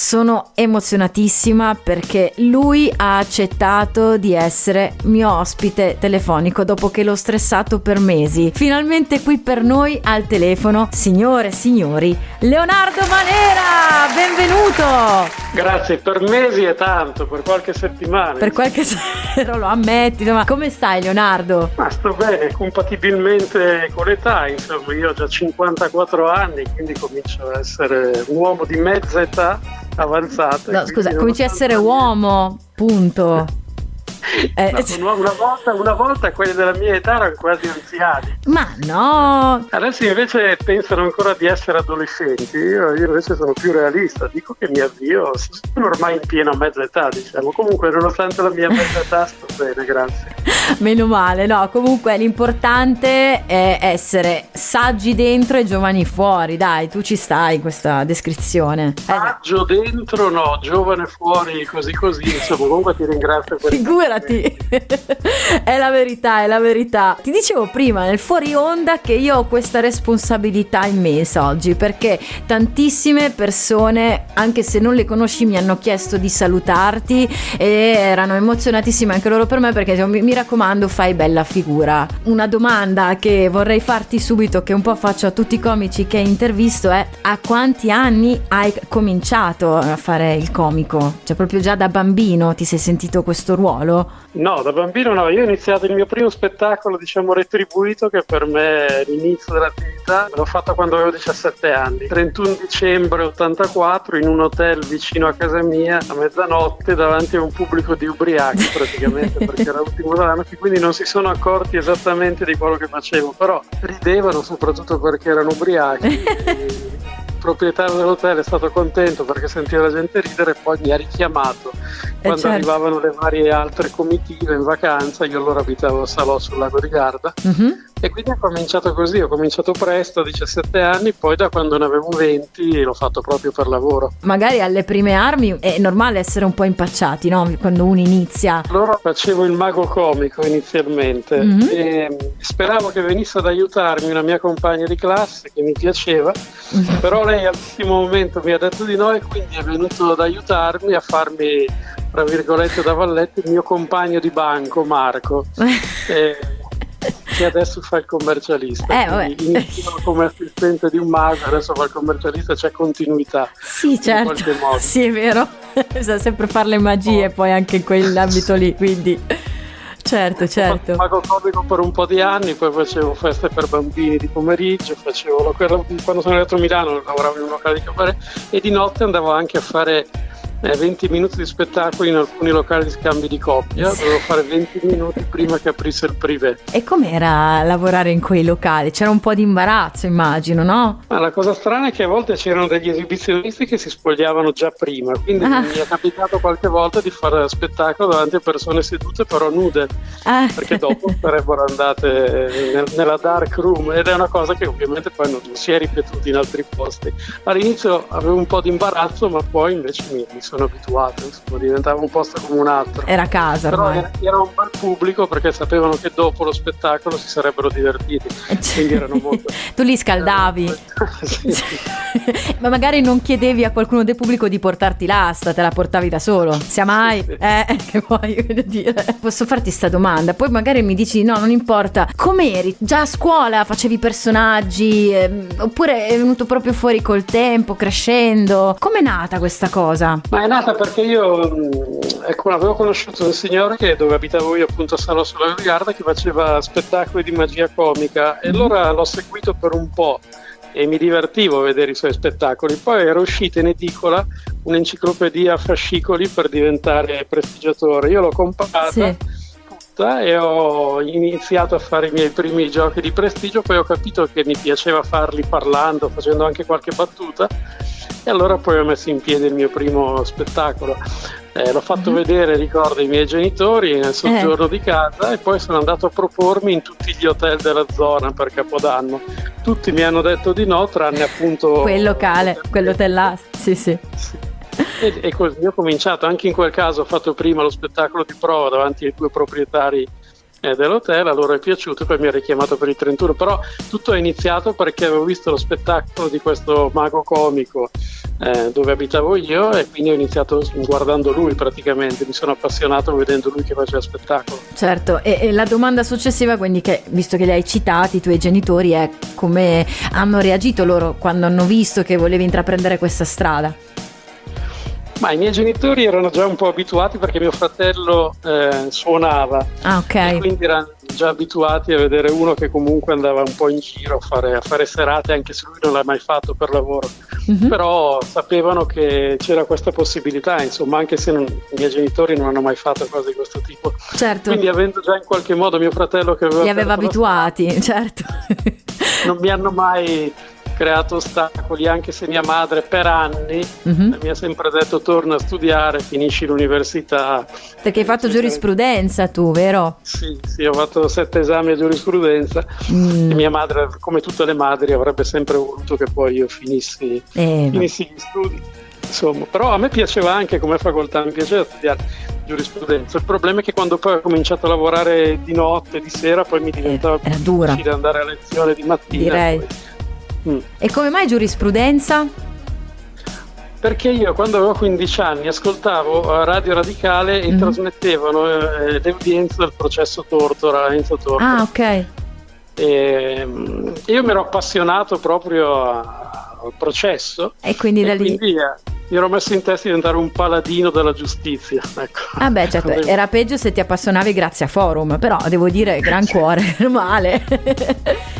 Sono emozionatissima perché lui ha accettato di essere mio ospite telefonico dopo che l'ho stressato per mesi. Finalmente qui per noi al telefono, signore e signori, Leonardo Manera, benvenuto! Grazie, per mesi è tanto, per qualche settimana. Per qualche settimana, lo ammetti, ma come stai Leonardo? Ma sto bene, compatibilmente con l'età, insomma io ho già 54 anni, quindi comincio a essere un uomo di mezza età avanzate. No, scusa, cominci a essere uomo, punto. Eh, no, una, volta, una, volta, quelli della mia età erano quasi anziani. Ma no! Adesso invece pensano ancora di essere adolescenti. Io, io invece sono più realista. Dico che mi avvio, sono ormai in piena mezza età, diciamo. Comunque, nonostante la mia mezza età, sto bene, grazie. Meno male, no. Comunque, l'importante è essere saggi dentro e giovani fuori. Dai, tu ci stai in questa descrizione. Saggio eh, dentro, no. Giovane fuori, così così. Insomma, comunque ti ringrazio per Figura figurati. è la verità, è la verità. Ti dicevo prima nel fuori onda che io ho questa responsabilità immensa oggi perché tantissime persone, anche se non le conosci, mi hanno chiesto di salutarti e erano emozionatissime anche loro per me perché mi, raccomando fai bella figura. Una domanda che vorrei farti subito, che un po' faccio a tutti i comici che intervisto è a quanti anni hai cominciato a fare il comico? Cioè proprio già da bambino ti sei sentito questo ruolo? No, da bambino no. Io ho iniziato il mio primo spettacolo, diciamo, retribuito, che per me è l'inizio dell'attività. L'ho fatto quando avevo 17 anni. 31 dicembre 84, in un hotel vicino a casa mia, a mezzanotte, davanti a un pubblico di ubriachi, praticamente, perché era l'ultimo dell'anno, che quindi non si sono accorti esattamente di quello che facevo, però ridevano soprattutto perché erano ubriachi. proprietario dell'hotel è stato contento perché sentiva la gente ridere e poi mi ha richiamato eh, quando certo. arrivavano le varie altre comitive in vacanza, io allora abitavo a Salò sul lago di Garda uh-huh. E quindi ho cominciato così, ho cominciato presto a 17 anni, poi da quando ne avevo 20 l'ho fatto proprio per lavoro. Magari alle prime armi è normale essere un po' impacciati, no? Quando uno inizia. Allora facevo il mago comico inizialmente uh-huh. e speravo che venisse ad aiutarmi una mia compagna di classe che mi piaceva, uh-huh. però lei all'ultimo momento mi ha detto di no e quindi è venuto ad aiutarmi a farmi tra virgolette da Valletti il mio compagno di banco Marco eh, che adesso fa il commercialista eh, iniziava come assistente di un mago adesso fa il commercialista c'è continuità sì certo. sì è vero. Sa sempre fare le magie oh. poi anche in quell'ambito lì quindi. Certo certo ho fatto mago comico per un po' di anni poi facevo feste per bambini di pomeriggio facevo quando sono arrivato a Milano lavoravo in un locale di cabaret e di notte andavo anche a fare 20 minuti di spettacolo in alcuni locali di scambi di coppia, dovevo fare 20 minuti prima che aprisse il privé. E com'era lavorare in quei locali? C'era un po' di imbarazzo, immagino, no? Ma la cosa strana è che a volte c'erano degli esibizionisti che si spogliavano già prima, quindi ah. mi è capitato qualche volta di fare spettacolo davanti a persone sedute però nude, ah. perché dopo sarebbero andate nel, nella dark room ed è una cosa che ovviamente poi non si è ripetuta in altri posti. All'inizio avevo un po' di imbarazzo, ma poi invece mi, mi sono abituato, insomma, diventava un posto come un altro. Era casa. Però era, era, un bel pubblico perché sapevano che dopo lo spettacolo si sarebbero divertiti. Eh, quindi erano molto. tu li scaldavi. sì. Ma magari non chiedevi a qualcuno del pubblico di portarti l'asta, te la portavi da solo. Sia mai? Sì. Eh, che vuoi dire? Posso farti questa domanda? Poi magari mi dici no, non importa. Com'eri? Già a scuola facevi personaggi? Eh, oppure è venuto proprio fuori col tempo, crescendo? Com'è nata questa cosa? Ma è nata perché io mm, ecco, avevo conosciuto un signore che, dove abitavo io appunto a Salo sulla Garda che faceva spettacoli di magia comica e allora l'ho seguito per un po' e mi divertivo a vedere i suoi spettacoli. Poi era uscita in edicola un'enciclopedia a fascicoli per diventare prestigiatore. Io l'ho comprata. Sì e ho iniziato a fare i miei primi giochi di prestigio, poi ho capito che mi piaceva farli parlando, facendo anche qualche battuta e allora poi ho messo in piedi il mio primo spettacolo. Eh, l'ho fatto mm-hmm. vedere, ricordo, ai miei genitori nel soggiorno eh. di casa e poi sono andato a propormi in tutti gli hotel della zona per Capodanno. Tutti mi hanno detto di no, tranne appunto... Quel locale, quell'hotel là, sì sì. sì. E, e così ho cominciato, anche in quel caso ho fatto prima lo spettacolo di prova davanti ai due proprietari eh, dell'hotel, a loro è piaciuto e poi mi ha richiamato per il 31, però tutto è iniziato perché avevo visto lo spettacolo di questo mago comico eh, dove abitavo io e quindi ho iniziato guardando lui praticamente, mi sono appassionato vedendo lui che faceva spettacolo. Certo, e, e la domanda successiva, quindi che visto che li hai citati, i tuoi genitori, è come hanno reagito loro quando hanno visto che volevi intraprendere questa strada? Ma i miei genitori erano già un po' abituati perché mio fratello eh, suonava. Ah, ok. E quindi erano già abituati a vedere uno che comunque andava un po' in giro a fare, a fare serate, anche se lui non l'ha mai fatto per lavoro. Mm-hmm. Però sapevano che c'era questa possibilità, insomma, anche se non, i miei genitori non hanno mai fatto cose di questo tipo. Certo. Quindi avendo già in qualche modo mio fratello che aveva... Li aveva abituati, certo. Non mi hanno mai creato ostacoli, anche se mia madre per anni mm-hmm. mi ha sempre detto torna a studiare, finisci l'università. Perché hai fatto giurisprudenza tu, vero? Sì, sì, ho fatto sette esami a giurisprudenza mm. e mia madre, come tutte le madri, avrebbe sempre voluto che poi io finissi, eh, finissi gli studi. Insomma, però a me piaceva anche come facoltà, mi piaceva studiare giurisprudenza. Il problema è che quando poi ho cominciato a lavorare di notte, di sera, poi mi diventava eh, difficile andare a lezione di mattina. Direi. Poi Mm. E come mai giurisprudenza? Perché io quando avevo 15 anni ascoltavo Radio Radicale e mm. trasmettevano eh, le udienze del processo Tortora, Enzo Tortora. Ah, ok. E, mm, io mi ero appassionato proprio a, al processo. E quindi da lì... Quindi, eh, mi ero messo in testa di diventare un paladino della giustizia. Ecco. Ah beh, certo, era peggio se ti appassionavi grazie a Forum, però devo dire gran cuore, male.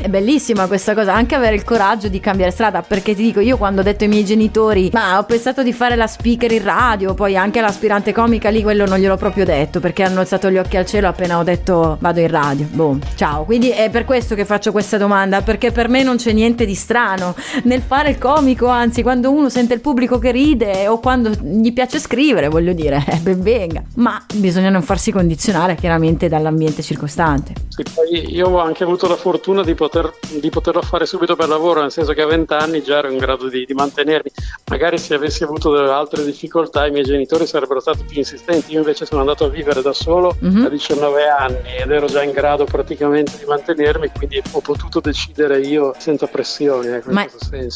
È bellissima questa cosa, anche avere il coraggio di cambiare strada, perché ti dico, io quando ho detto ai miei genitori, ma ho pensato di fare la speaker in radio, poi anche l'aspirante comica lì, quello non gliel'ho proprio detto, perché hanno alzato gli occhi al cielo appena ho detto vado in radio. Boom, ciao. Quindi è per questo che faccio questa domanda, perché per me non c'è niente di strano nel fare il comico, anzi quando uno sente il pubblico che ride, ride o quando gli piace scrivere, voglio dire, eh, ben venga, ma bisogna non farsi condizionare chiaramente dall'ambiente circostante. Sì, poi io ho anche avuto la fortuna di, poter, di poterlo fare subito per lavoro, nel senso che a 20 anni già ero in grado di, di mantenermi. Magari se avessi avuto altre difficoltà i miei genitori sarebbero stati più insistenti, io invece sono andato a vivere da solo mm-hmm. a 19 anni ed ero già in grado praticamente di mantenermi, quindi ho potuto decidere io senza pressioni. Eh, ma,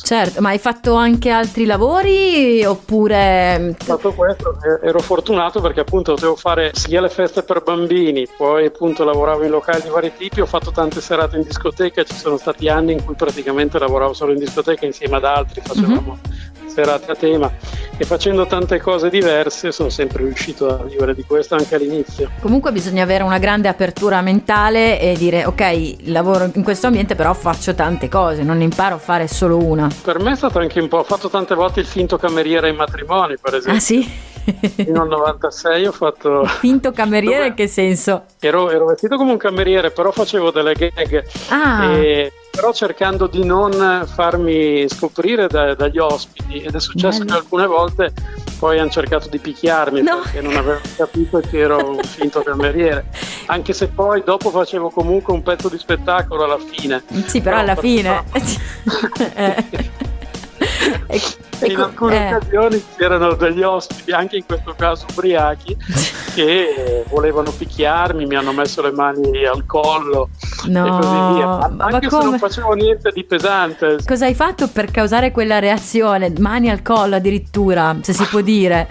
certo, ma hai fatto anche altri lavori? oppure... Fatto questo, ero fortunato perché appunto potevo fare sia le feste per bambini, poi appunto lavoravo in locali vari tipi, ho fatto tante serate in discoteca, ci sono stati anni in cui praticamente lavoravo solo in discoteca insieme ad altri, facevamo mm-hmm. serate a tema e facendo tante cose diverse sono sempre riuscito a vivere di questo anche all'inizio. Comunque bisogna avere una grande apertura mentale e dire ok, lavoro in questo ambiente però faccio tante cose, non imparo a fare solo una. Per me è stato anche un po', ho fatto tante volte il finto cameriere ai matrimoni per esempio. Ah sì? Fino al 96 ho fatto... Finto cameriere in che senso? Ero, ero, vestito come un cameriere, però facevo delle gag. Ah. E, però cercando di non farmi scoprire da, dagli ospiti ed è successo Bello. che alcune volte poi hanno cercato di picchiarmi no. perché non avevano capito che ero un finto cameriere anche se poi dopo facevo comunque un pezzo di spettacolo alla fine sì però, però alla fine eh. In ecco, alcune eh. occasioni c'erano degli ospiti, anche in questo caso ubriachi, che volevano picchiarmi, mi hanno messo le mani al collo no, e così via. Anche se non facevo niente di pesante. Cosa hai fatto per causare quella reazione? Mani al collo addirittura, se si può dire.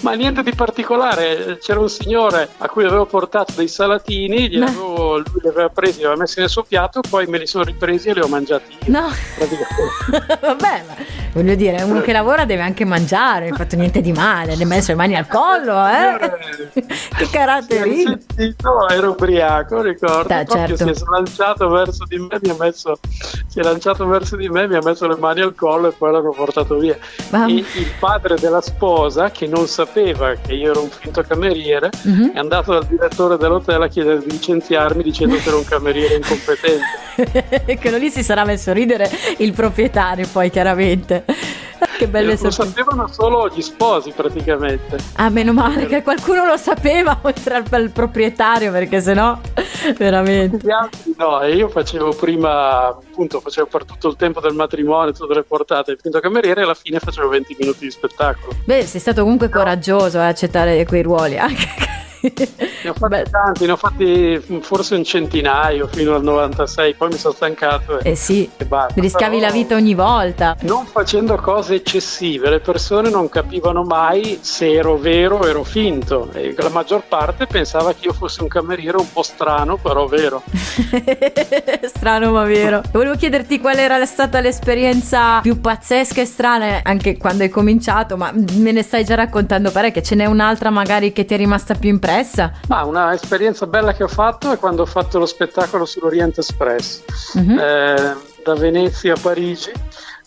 Ma niente di particolare, c'era un signore a cui avevo portato dei salatini, no. avevo, lui li aveva presi, li aveva messi nel suo piatto, poi me li sono ripresi e li ho mangiati. No, vabbè, ma voglio dire, uno che lavora deve anche mangiare, non hai fatto niente di male, le hai messo le mani al collo, eh? che caratterino! No, ero ubriaco, ricordo. Da, certo. si è slanciato verso di me, mi ha messo, si è lanciato verso di me, mi ha messo le mani al collo e poi l'hanno portato via. Ma... E il padre della sposa, che non sapeva che io ero un finto cameriere, mm-hmm. è andato dal direttore dell'hotel a chiedere di licenziarmi dicendo che ero un cameriere incompetente. che lì si sarà messo a ridere il proprietario poi chiaramente che belle sorprese. Lo sapevano solo gli sposi praticamente. Ah, meno male che qualcuno lo sapeva oltre al, al proprietario perché sennò veramente. No, e io facevo prima, appunto, facevo per tutto il tempo del matrimonio, tutte le portate, finito cameriere e alla fine facevo 20 minuti di spettacolo. Beh, sei stato comunque coraggioso a accettare quei ruoli anche ne ho fatti Beh. tanti, ne ho fatti forse un centinaio fino al 96, poi mi sono stancato e, eh sì, e basta. riscavi Però, la vita ogni volta. Non facendo cose eccessive, le persone non capivano mai se ero vero o ero finto e la maggior parte pensava che io fossi un cameriere un po' strano, però vero. strano ma vero. Volevo chiederti qual era stata l'esperienza più pazzesca e strana anche quando hai cominciato, ma me ne stai già raccontando parecchie, ce n'è un'altra magari che ti è rimasta più impressa? Ma una esperienza bella che ho fatto è quando ho fatto lo spettacolo sull'Orient Express, mm-hmm. eh, da Venezia a Parigi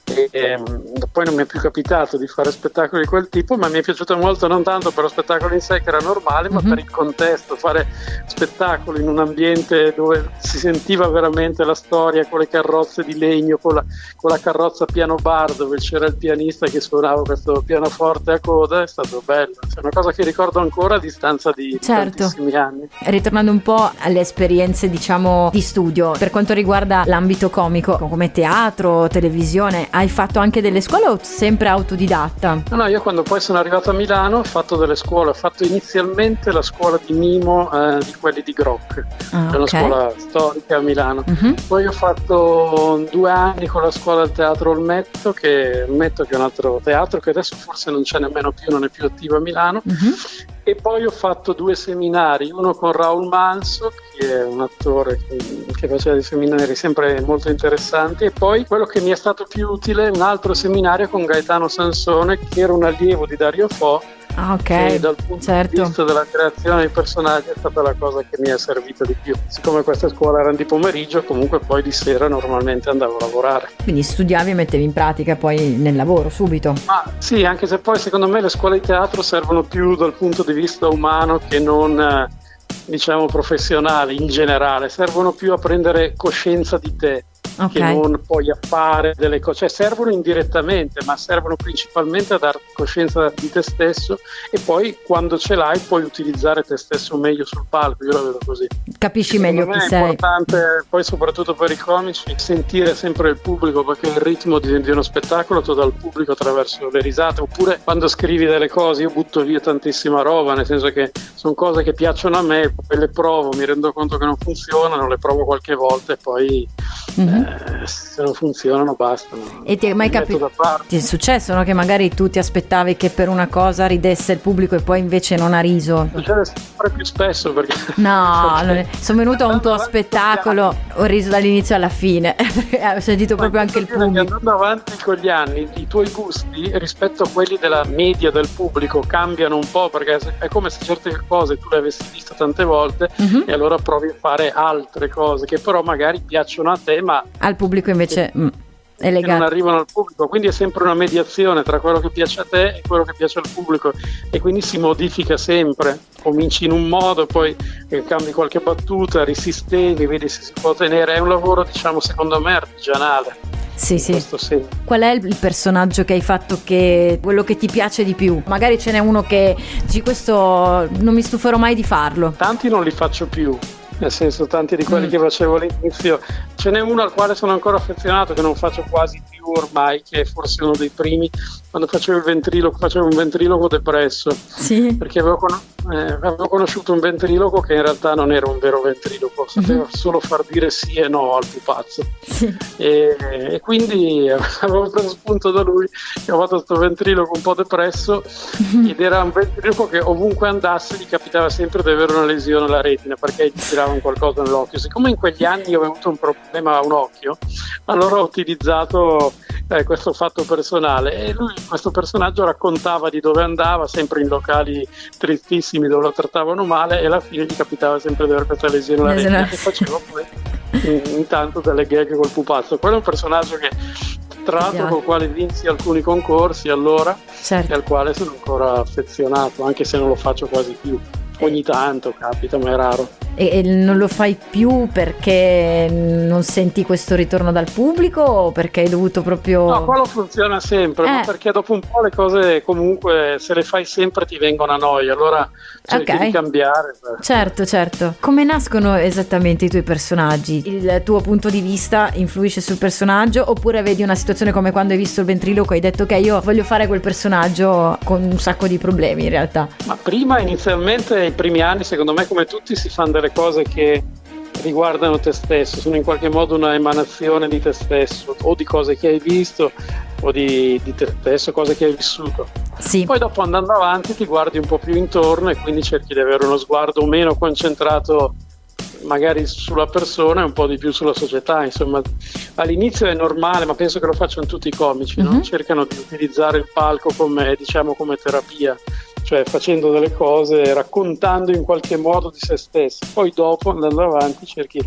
e, ehm, poi non mi è più capitato di fare spettacoli di quel tipo, ma mi è piaciuto molto non tanto per lo spettacolo in sé che era normale, ma mm-hmm. per il contesto, fare spettacoli in un ambiente dove si sentiva veramente la storia con le carrozze di legno, con la, con la carrozza piano bar dove c'era il pianista che suonava questo pianoforte a coda, è stato bello, è una cosa che ricordo ancora a distanza di certo. tantissimi anni. Ritornando un po' alle esperienze diciamo di studio, per quanto riguarda l'ambito comico, come teatro, televisione, hai fatto anche delle scuole o sempre autodidatta? No, no, io quando poi sono arrivato a Milano ho fatto delle scuole, ho fatto inizialmente la scuola di mimo eh, di quelli di Grock, ah, è una okay. scuola storica a Milano. Uh-huh. Poi ho fatto due anni con la scuola del teatro Olmetto, che, Olmetto, che è un altro teatro che adesso forse non c'è nemmeno più, non è più attivo a Milano. Uh-huh e poi ho fatto due seminari, uno con Raul Manso, che è un attore che, che, faceva dei seminari sempre molto interessanti, e poi quello che mi è stato più utile, un altro seminario con Gaetano Sansone, che era un allievo di Dario Fo, Ah, ok. Che dal punto certo. di vista della creazione dei personaggi è stata la cosa che mi è servita di più. Siccome queste scuole erano di pomeriggio, comunque poi di sera normalmente andavo a lavorare. Quindi studiavi e mettevi in pratica poi nel lavoro subito? Ma sì, anche se poi secondo me le scuole di teatro servono più dal punto di vista umano che non eh, diciamo professionale in generale, servono più a prendere coscienza di te okay. che non poi a fare delle cose, cioè servono indirettamente, ma servono principalmente a dar coscienza di te stesso e poi quando ce l'hai puoi utilizzare te stesso meglio sul palco, io la vedo così. Capisci meglio chi sei. È importante poi soprattutto per i comici sentire sempre il pubblico perché il ritmo di, di uno spettacolo lo dà il pubblico attraverso le risate, oppure quando scrivi delle cose io butto via tantissima roba, nel senso che sono cose che piacciono a me, poi le provo, mi rendo conto che non funzionano, le provo qualche volta e poi mm-hmm. Eh, se non funzionano bastano. E ti è mai capito? Ti è successo no? che magari tu ti aspettavi che per una cosa ridesse il pubblico e poi invece non ha riso? Succede sempre più spesso perché... No, perché... sono venuto a un tuo spettacolo, ho riso dall'inizio alla fine, ho sentito proprio anche il pubblico. Andando avanti con gli anni, i tuoi gusti rispetto a quelli della media del pubblico cambiano un po' perché è come se certe cose tu le avessi viste tante volte mm-hmm. e allora provi a fare altre cose che però magari piacciono a te ma al pubblico invece mm, è legato. non arrivano al pubblico, quindi è sempre una mediazione tra quello che piace a te e quello che piace al pubblico e quindi si modifica sempre. Cominci in un modo, poi eh, cambi qualche battuta, risistemi, vedi se si può ottenere. È un lavoro, diciamo, secondo me artigianale. Sì, sì. Qual è il personaggio che hai fatto che quello che ti piace di più? Magari ce n'è uno che dici questo non mi stuferò mai di farlo. Tanti non li faccio più, nel senso tanti di quelli mm. che facevo all'inizio. Ce n'è uno al quale sono ancora affezionato che non faccio quasi più ormai, che è forse uno dei primi, quando facevo il ventriloquo, facevo un ventriloquo depresso. Sì. Perché avevo, con- eh, avevo, conosciuto un ventriloquo che in realtà non era un vero ventriloquo, sapeva mm-hmm. solo far dire sì e no al pupazzo. Sì. E, e, quindi avevo preso spunto da lui ho fatto questo ventriloquo un po' depresso mm-hmm. ed era un ventriloquo che ovunque andasse gli capitava sempre di avere una lesione alla retina perché gli tiravano qualcosa nell'occhio. Siccome in quegli anni io avevo avuto un problema a un occhio, allora ho utilizzato eh, questo fatto personale e lui, questo personaggio raccontava di dove andava, sempre in locali tristissimi dove lo trattavano male e alla fine gli capitava sempre di avere questa lesione alla retina e faceva poi intanto delle gag col pupazzo. Quello è un personaggio che tra l'altro con il quale vinsi alcuni concorsi allora certo. e al quale sono ancora affezionato, anche se non lo faccio quasi più. Ogni tanto capita, ma è raro. E, non lo fai più perché non senti questo ritorno dal pubblico o perché hai dovuto proprio... No, quello funziona sempre, eh. perché dopo un po' le cose comunque se le fai sempre ti vengono a noia, allora cerchi okay. di cambiare. Certo, certo. Come nascono esattamente i tuoi personaggi? Il tuo punto di vista influisce sul personaggio oppure vedi una situazione come quando hai visto il ventriloquo e hai detto ok io voglio fare quel personaggio con un sacco di problemi in realtà? Ma prima inizialmente, i primi anni secondo me come tutti si fanno delle cose che riguardano te stesso, sono in qualche modo una emanazione di te stesso o di cose che hai visto o di, di te stesso, cose che hai vissuto. Sì. Poi dopo andando avanti ti guardi un po' più intorno e quindi cerchi di avere uno sguardo meno concentrato magari sulla persona e un po' di più sulla società. Insomma, all'inizio è normale, ma penso che lo facciano tutti i comici, uh-huh. no? Mhm. cercano di utilizzare il palco come, diciamo, come terapia cioè facendo delle cose, raccontando in qualche modo di se stessi. Poi dopo, andando avanti, cerchi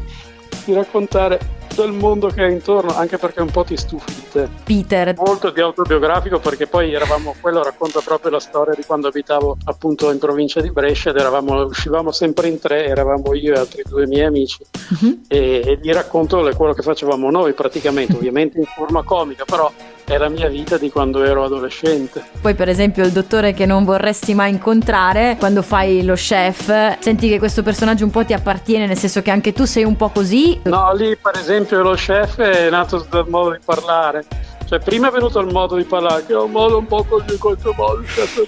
di raccontare del mondo che è intorno, anche perché un po' ti stufi di te. Peter. Molto di autobiografico perché poi eravamo, quello racconta proprio la storia di quando abitavo appunto in provincia di Brescia ed eravamo, uscivamo sempre in tre, eravamo io e altri due miei amici uh-huh. e, e, gli racconto quello che facevamo noi praticamente, ovviamente in forma comica, però è la mia vita di quando ero adolescente. Poi per esempio il dottore che non vorresti mai incontrare, quando fai lo chef, senti che questo personaggio un po' ti appartiene, nel senso che anche tu sei un po' così? No, lì per esempio lo chef è nato dal modo di parlare. Cioè prima è venuto il modo di parlare, che è un modo un po' così, questo modo, chef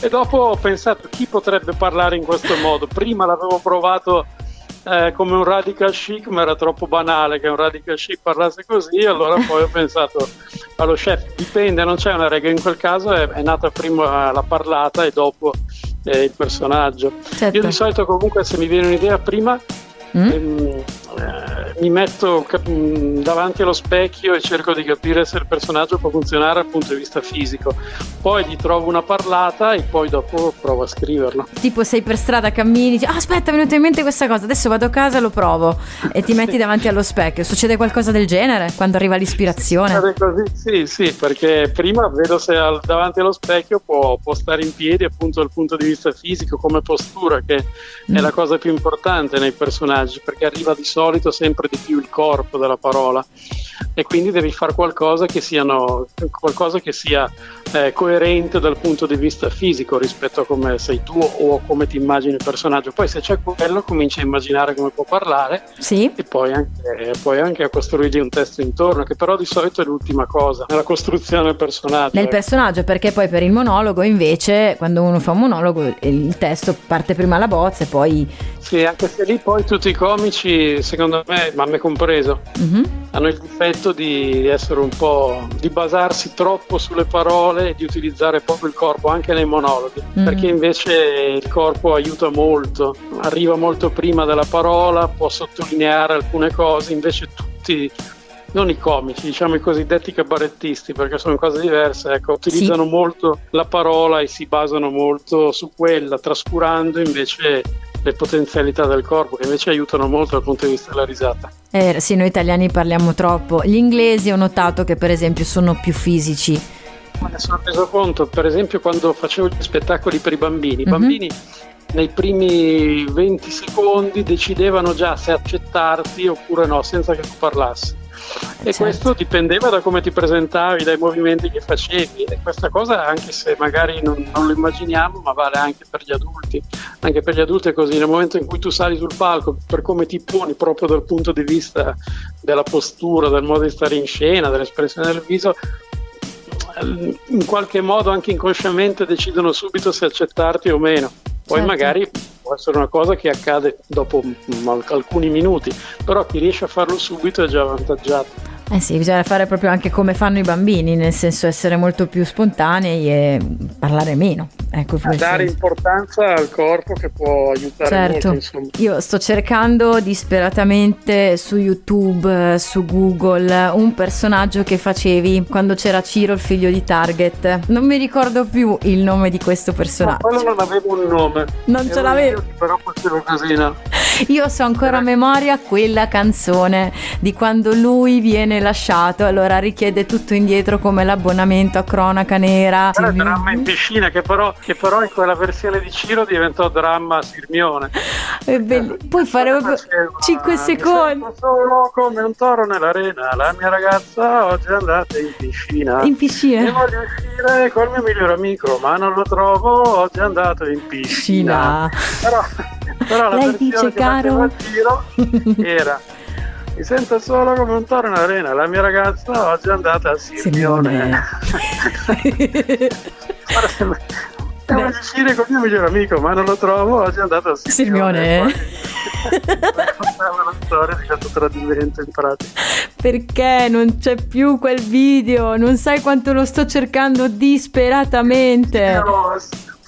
e dopo ho pensato chi potrebbe parlare in questo modo. Prima l'avevo provato eh, come un radical chic, ma era troppo banale che un radical chic parlasse così, allora poi ho pensato allo chef, dipende, non c'è una regola, in quel caso è, è nata prima la parlata e dopo eh, il personaggio. Certo. Io di solito comunque se mi viene un'idea prima mm? ehm, eh, mi metto cap- mm, davanti allo specchio e cerco di capire se il personaggio può funzionare dal punto di vista fisico. Poi gli trovo una parlata e poi dopo provo a scriverlo. Tipo sei per strada, cammini, dici, ah, aspetta, mi è venuta in mente questa cosa, adesso vado a casa e lo provo e ti metti davanti allo specchio. Succede qualcosa del genere quando arriva l'ispirazione? Sì, sì, perché prima vedo se al, davanti allo specchio può, può, stare in piedi appunto dal punto di vista fisico come postura, che mm. è la cosa più importante nei personaggi, perché arriva di solito sempre di più il corpo della parola. E quindi devi fare qualcosa che, siano, qualcosa che sia eh, coerente dal punto di vista fisico rispetto a come sei tu o come ti immagini il personaggio. Poi se c'è quello cominci a immaginare come può parlare sì. e poi anche, poi anche, a costruirgli un testo intorno, che però di solito è l'ultima cosa, nella costruzione del personaggio. Nel ecco. personaggio, perché poi per il monologo invece, quando uno fa un monologo, il testo parte prima alla bozza e poi... Sì, anche se lì poi tutti i comici, secondo me, ma me compreso, mm-hmm. hanno il difetto di essere un po'... di basarsi troppo sulle parole di utilizzare proprio il corpo anche nei monologhi, mm. perché invece il corpo aiuta molto, arriva molto prima della parola, può sottolineare alcune cose, invece tutti non i comici, diciamo i cosiddetti cabarettisti, perché sono cose diverse, ecco, utilizzano sì. molto la parola e si basano molto su quella, trascurando invece le potenzialità del corpo, che invece aiutano molto dal punto di vista della risata. Eh, sì, noi italiani parliamo troppo. Gli inglesi ho notato che per esempio sono più fisici Me ne sono reso conto, per esempio, quando facevo gli spettacoli per i bambini. I mm-hmm. bambini nei primi 20 secondi decidevano già se accettarti oppure no, senza che tu parlassi. E certo. questo dipendeva da come ti presentavi, dai movimenti che facevi. E questa cosa, anche se magari non, non, lo immaginiamo, ma vale anche per gli adulti. Anche per gli adulti è così. Nel momento in cui tu sali sul palco, per come ti poni proprio dal punto di vista della postura, del modo di stare in scena, dell'espressione del viso, in qualche modo anche inconsciamente decidono subito se accettarti o meno. Poi certo. magari può essere una cosa che accade dopo alcuni minuti, però chi riesce a farlo subito è già avvantaggiato. Eh sì, bisogna fare proprio anche come fanno i bambini, nel senso essere molto più spontanei e parlare meno. Ecco, dare importanza al corpo che può aiutare certo. molto. Io sto cercando disperatamente su YouTube, su Google, un personaggio che facevi quando c'era Ciro, il figlio di Target. Non mi ricordo più il nome di questo personaggio. Ma quello non avevo un nome. Non ce l'avevo. Però facevo casino. Io so ancora a memoria quella canzone di quando lui viene lasciato, allora richiede tutto indietro come l'abbonamento a cronaca nera. Era in piscina che però che però in quella versione di Ciro diventò dramma Sirmione. È bello. Puoi fare proprio 5 secondi. Solo come un toro nell'arena. La mia ragazza oggi è andata in piscina. In piscina? E voglio uscire col mio migliore amico, ma non lo trovo. Oggi è andato in piscina. Però, però la Lei dice, caro. era mi sento solo come un toro nell'arena. La mia ragazza oggi è andata a Sirmione. Sembra- Devo uscire con il mio migliore amico, ma non lo trovo. Oggi è andato a Sirmione. Raccontava la storia di questo tradimento in pratica. Perché non c'è più quel video? Non sai quanto lo sto cercando disperatamente. Però,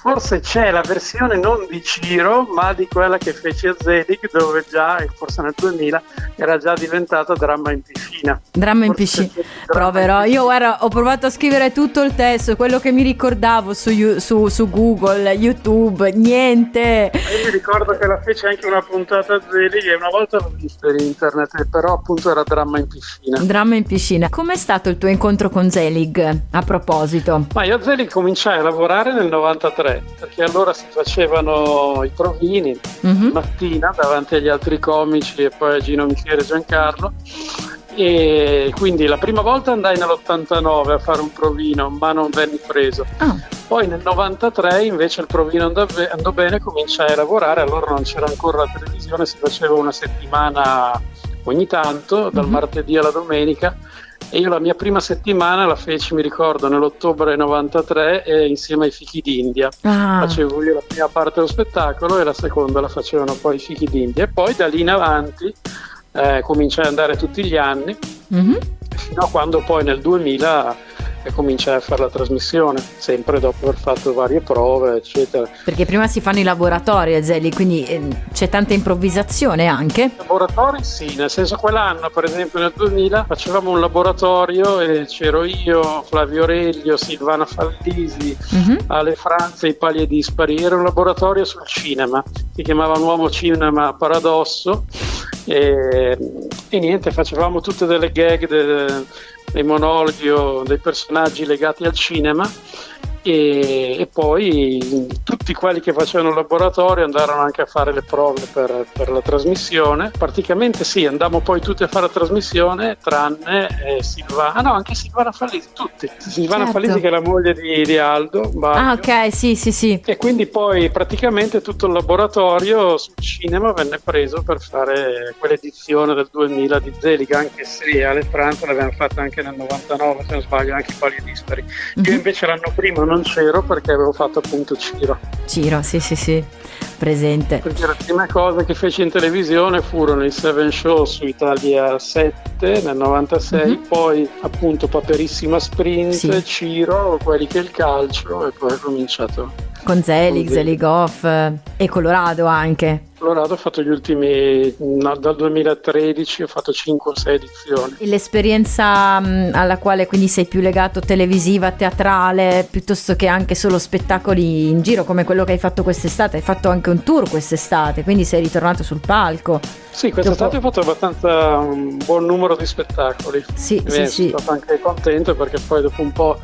Forse c'è la versione non di Ciro, ma di quella che fece a Zelig, dove già, forse nel 2000, era già diventata dramma in piscina. Dramma in Forse piscina. Proverò. Io guarda, ho provato a scrivere tutto il testo, quello che mi ricordavo su, su- su Google, YouTube, niente. Io mi ricordo che la fece anche una puntata a Zelig e una volta l'ho vista in internet, però appunto era dramma in piscina. Dramma in piscina. Com'è stato il tuo incontro con Zelig? A proposito. Ma io a Zelig cominciai a lavorare nel 93, perché allora si facevano i provini Mhm. mattina davanti agli altri comici e poi a Gino Michele e Giancarlo. E quindi la prima volta andai nell'89 a fare un provino, ma non venni preso. Ah, Poi nel 93 invece il provino andò, be- andò bene, cominciai a lavorare, allora non c'era ancora la televisione, si faceva una settimana ogni tanto, dal Mhm. martedì alla domenica. E io la mia prima settimana la feci, mi ricordo, nell'ottobre 93 eh, insieme ai Fichi d'India. ah. Facevo io la prima parte dello spettacolo e la seconda la facevano poi i Fichi d'India. E poi da lì in avanti eh, cominciai ad andare tutti gli anni, Mhm. fino a quando poi nel 2000 eh, cominciai a fare la trasmissione, sempre dopo aver fatto varie prove, eccetera. Perché prima si fanno i laboratori a Zelig, quindi eh, c'è tanta improvvisazione anche. Laboratori sì, nel senso quell'anno per esempio nel 2000 facevamo un laboratorio e c'ero io, Flavio Reglio, Silvana Fallisi, Mhm. alle Franze i pali e dispari, era un laboratorio sul cinema, si chiamava Nuovo Cinema Paradosso e, e niente, facevamo tutte delle gag, de- dei monologhi o dei personaggi legati al cinema e, e poi tutti quelli che facevano il laboratorio andarono anche a fare le prove per, per la trasmissione. Praticamente sì, andammo poi tutti a fare la trasmissione, tranne eh, Silvana, ah no, anche Silvana Fallisi, tutti. Silvana Certo. Fallisi che è la moglie di, di Aldo. Baggio. Ah, ok, sì, sì, sì. E quindi poi praticamente tutto il laboratorio sul cinema venne preso per fare quell'edizione del 2000 di Zelig, anche se alle Francia l'avevano fatta anche nel 99, se non sbaglio, anche i pali dispari. Io Mhm. invece l'anno prima non c'ero perché avevo fatto appunto Ciro. Ciro, sì, sì, sì. Presente. Perché le prime cose che feci in televisione furono i Seven Show su Italia 7 nel 96, Mhm. poi appunto Paperissima Sprint, Sì. Ciro, quelli che il calcio e poi ho cominciato Con Zelig, Zelig Off eh, e Colorado anche. Colorado ho fatto gli ultimi, no, dal 2013 ho fatto 5 o 6 edizioni. E L'esperienza mh, alla quale quindi sei più legato televisiva, teatrale, piuttosto che anche solo spettacoli in giro come quello che hai fatto quest'estate. Hai fatto anche un tour quest'estate, quindi sei ritornato sul palco. Sì, quest'estate ho fatto abbastanza un buon numero di spettacoli. Sì, sì, sì. Sono stato anche contento perché poi dopo un po'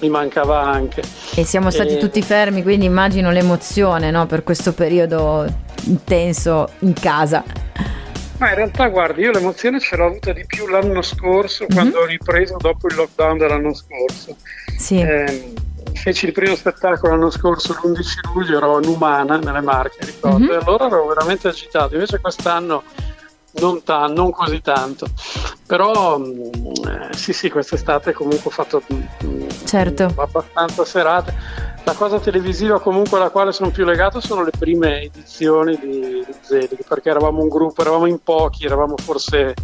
mi mancava anche. E siamo stati Eh, tutti fermi, quindi immagino l'emozione no, per questo periodo intenso in casa. Ma in realtà, guardi, io l'emozione ce l'ho avuta di più l'anno scorso, Mhm. quando ho ripreso dopo il lockdown dell'anno scorso. Sì. Eh, feci il primo spettacolo l'anno scorso, l'11 luglio, ero a Numana, nelle Marche, ricordo, Mhm. e allora ero veramente agitato. Invece quest'anno non, ta- non così tanto. Però mh, eh, sì, sì, quest'estate comunque ho fatto mh, Certo. abbastanza serate. La cosa televisiva comunque alla quale sono più legato sono le prime edizioni di, di Zelig, perché eravamo un gruppo, eravamo in pochi, eravamo forse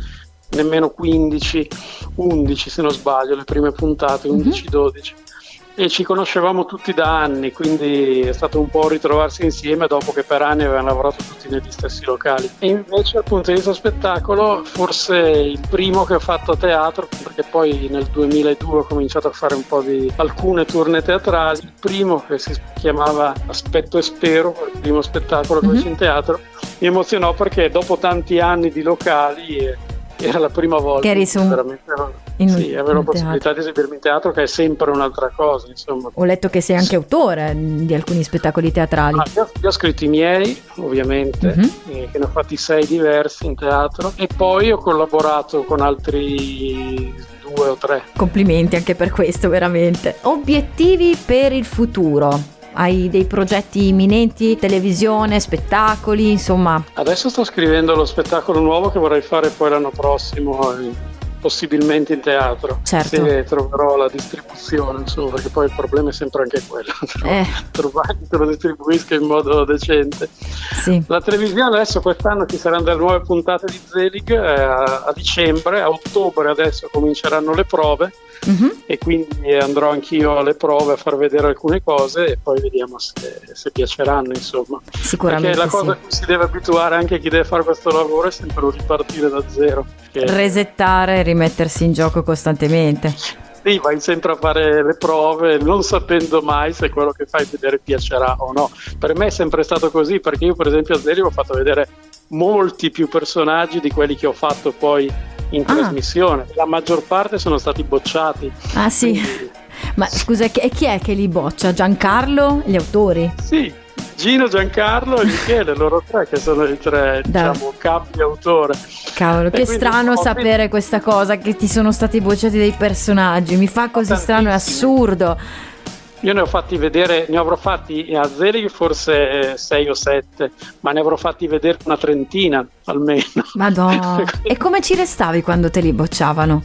nemmeno 15, 11 se non sbaglio, le prime puntate, 11-12. E ci conoscevamo tutti da anni, quindi è stato un po' ritrovarsi insieme dopo che per anni avevamo lavorato tutti negli stessi locali. E invece dal punto di vista spettacolo, forse il primo che ho fatto a teatro, perché poi nel 2002 ho cominciato a fare un po' di alcune tourne teatrali, il primo che si chiamava Aspetto e Spero, il primo spettacolo che Mhm. feci in teatro, mi emozionò perché dopo tanti anni di locali eh, era la prima volta Che eri su un- In In, sì, avere la possibilità di esibirmi in teatro che è sempre un'altra cosa, insomma. Ho letto che sei anche autore di alcuni spettacoli teatrali. Ah, io, io, ho scritto i miei, ovviamente, uh-huh. eh, che ne ho fatti sei diversi in teatro e poi ho collaborato con altri due o tre. Complimenti anche per questo, veramente. Obiettivi per il futuro? Hai dei progetti imminenti, televisione, spettacoli, insomma? Adesso sto scrivendo lo spettacolo nuovo che vorrei fare poi l'anno prossimo possibilmente in teatro certo. se troverò la distribuzione insomma perché poi il problema è sempre anche quello eh. trovare che lo distribuisca in modo decente sì. la televisione adesso quest'anno ci saranno delle nuove puntate di Zelig eh, a, a dicembre a ottobre adesso cominceranno le prove mm-hmm. e quindi andrò anch'io alle prove a far vedere alcune cose e poi vediamo se, se piaceranno insomma sicuramente perché la cosa sì. a cui si deve abituare anche chi deve fare questo lavoro è sempre ripartire da zero resettare rimettersi in gioco costantemente sì, vai sempre a fare le prove non sapendo mai se quello che fai vedere piacerà o no. Per me è sempre stato così perché io per esempio a Zeri ho fatto vedere molti più personaggi di quelli che ho fatto poi in ah. trasmissione. La maggior parte sono stati bocciati. Ah sì. Quindi... Ma scusa, e chi è che li boccia? Giancarlo? Gli autori? Sì, Gino, Giancarlo e Michele, loro tre che sono i tre, da. diciamo, capi autore. Cavolo, e che strano sapere questa cosa, che ti sono stati bocciati dei personaggi, mi fa così strano, è assurdo. Io ne ho fatti vedere, ne avrò fatti a Zelig forse 6 o 7, ma ne avrò fatti vedere una trentina almeno. Madonna. e come ci restavi quando te li bocciavano?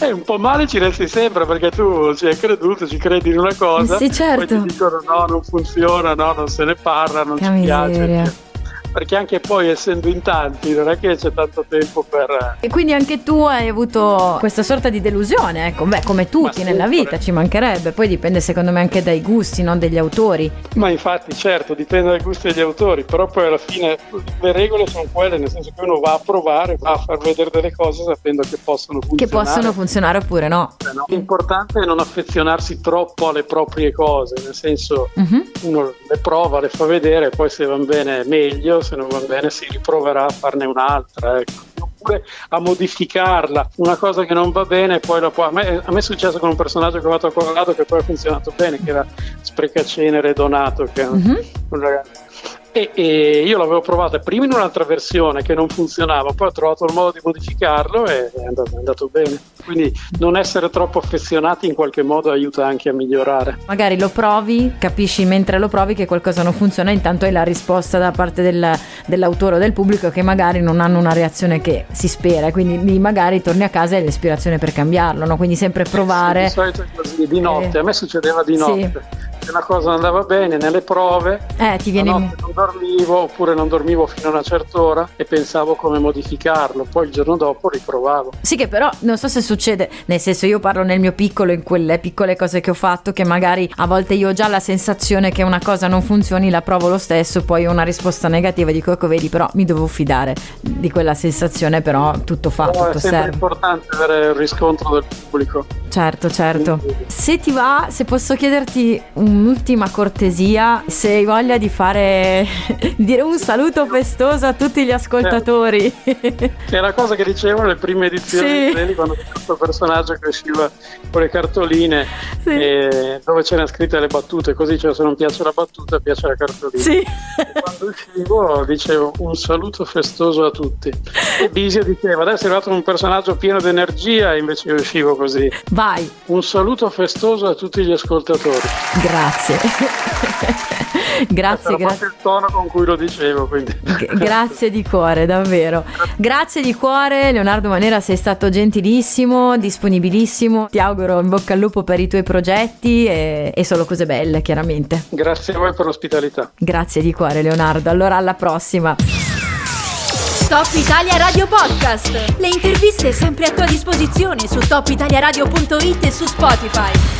Eh, un po' male ci resti sempre perché tu ci hai creduto, ci credi in una cosa, sì, certo. poi ti dicono no, non funziona, no, non se ne parla, non che ci piace perché anche poi essendo in tanti non è che c'è tanto tempo per... E quindi anche tu hai avuto questa sorta di delusione, ecco, beh come tutti nella vita ci mancherebbe, poi dipende secondo me anche dai gusti, non degli autori. Ma infatti certo, dipende dai gusti degli autori, però poi alla fine le regole sono quelle, nel senso che uno va a provare, va a far vedere delle cose sapendo che possono funzionare. Che possono funzionare oppure no. Eh, no. L'importante è non affezionarsi troppo alle proprie cose, nel senso uh-huh. uno le prova, le fa vedere, poi se vanno bene meglio, se non va bene si riproverà a farne un'altra. Ecco oppure a modificarla. Una cosa che non va bene, poi la può. A me, a me è successo con un personaggio che ho fatto a Colorado che poi ha funzionato bene, che era Sprecacenere Donato, che è un, mm-hmm. un ragazzo e, e, io l'avevo provata prima in un'altra versione che non funzionava, poi ho trovato il modo di modificarlo e è andato, è andato, bene. Quindi non essere troppo affezionati in qualche modo aiuta anche a migliorare. Magari lo provi, capisci mentre lo provi che qualcosa non funziona, intanto hai la risposta da parte del, dell'autore o del pubblico che magari non hanno una reazione che si spera, quindi magari torni a casa e hai l'ispirazione per cambiarlo, no? quindi sempre provare. Sì, di solito è così, di notte, eh, a me succedeva di notte. Sì se una cosa andava bene nelle prove, eh, ti viene... non dormivo oppure non dormivo fino a una certa ora e pensavo come modificarlo, poi il giorno dopo riprovavo. Sì che però non so se succede, nel senso io parlo nel mio piccolo, in quelle piccole cose che ho fatto, che magari a volte io ho già la sensazione che una cosa non funzioni, la provo lo stesso, poi ho una risposta negativa, dico ecco vedi però mi devo fidare di quella sensazione, però tutto fa, no, tutto è sempre importante avere il riscontro del pubblico. Certo, certo. Se ti va, se posso chiederti un un'ultima cortesia, se hai voglia di fare dire un saluto festoso a tutti gli ascoltatori. È la cosa che dicevo nelle prime edizioni sì. di Zeli quando questo personaggio che usciva con le cartoline sì. dove c'erano scritte le battute, così cioè se non piace la battuta piace la cartolina. Sì. E quando uscivo dicevo un saluto festoso a tutti. E Bisio diceva adesso è arrivato un personaggio pieno di energia e invece io uscivo così. Vai. Un saluto festoso a tutti gli ascoltatori. Grazie grazie. grazie, grazie. il tono con cui lo dicevo. Grazie di cuore, davvero. Grazie di cuore, Leonardo Manera, sei stato gentilissimo, disponibilissimo. Ti auguro in bocca al lupo per i tuoi progetti e, e solo cose belle, chiaramente. Grazie a voi per l'ospitalità. Grazie di cuore, Leonardo. Allora, alla prossima. Top Italia Radio Podcast. Le interviste sempre a tua disposizione su topitaliaradio.it e su Spotify.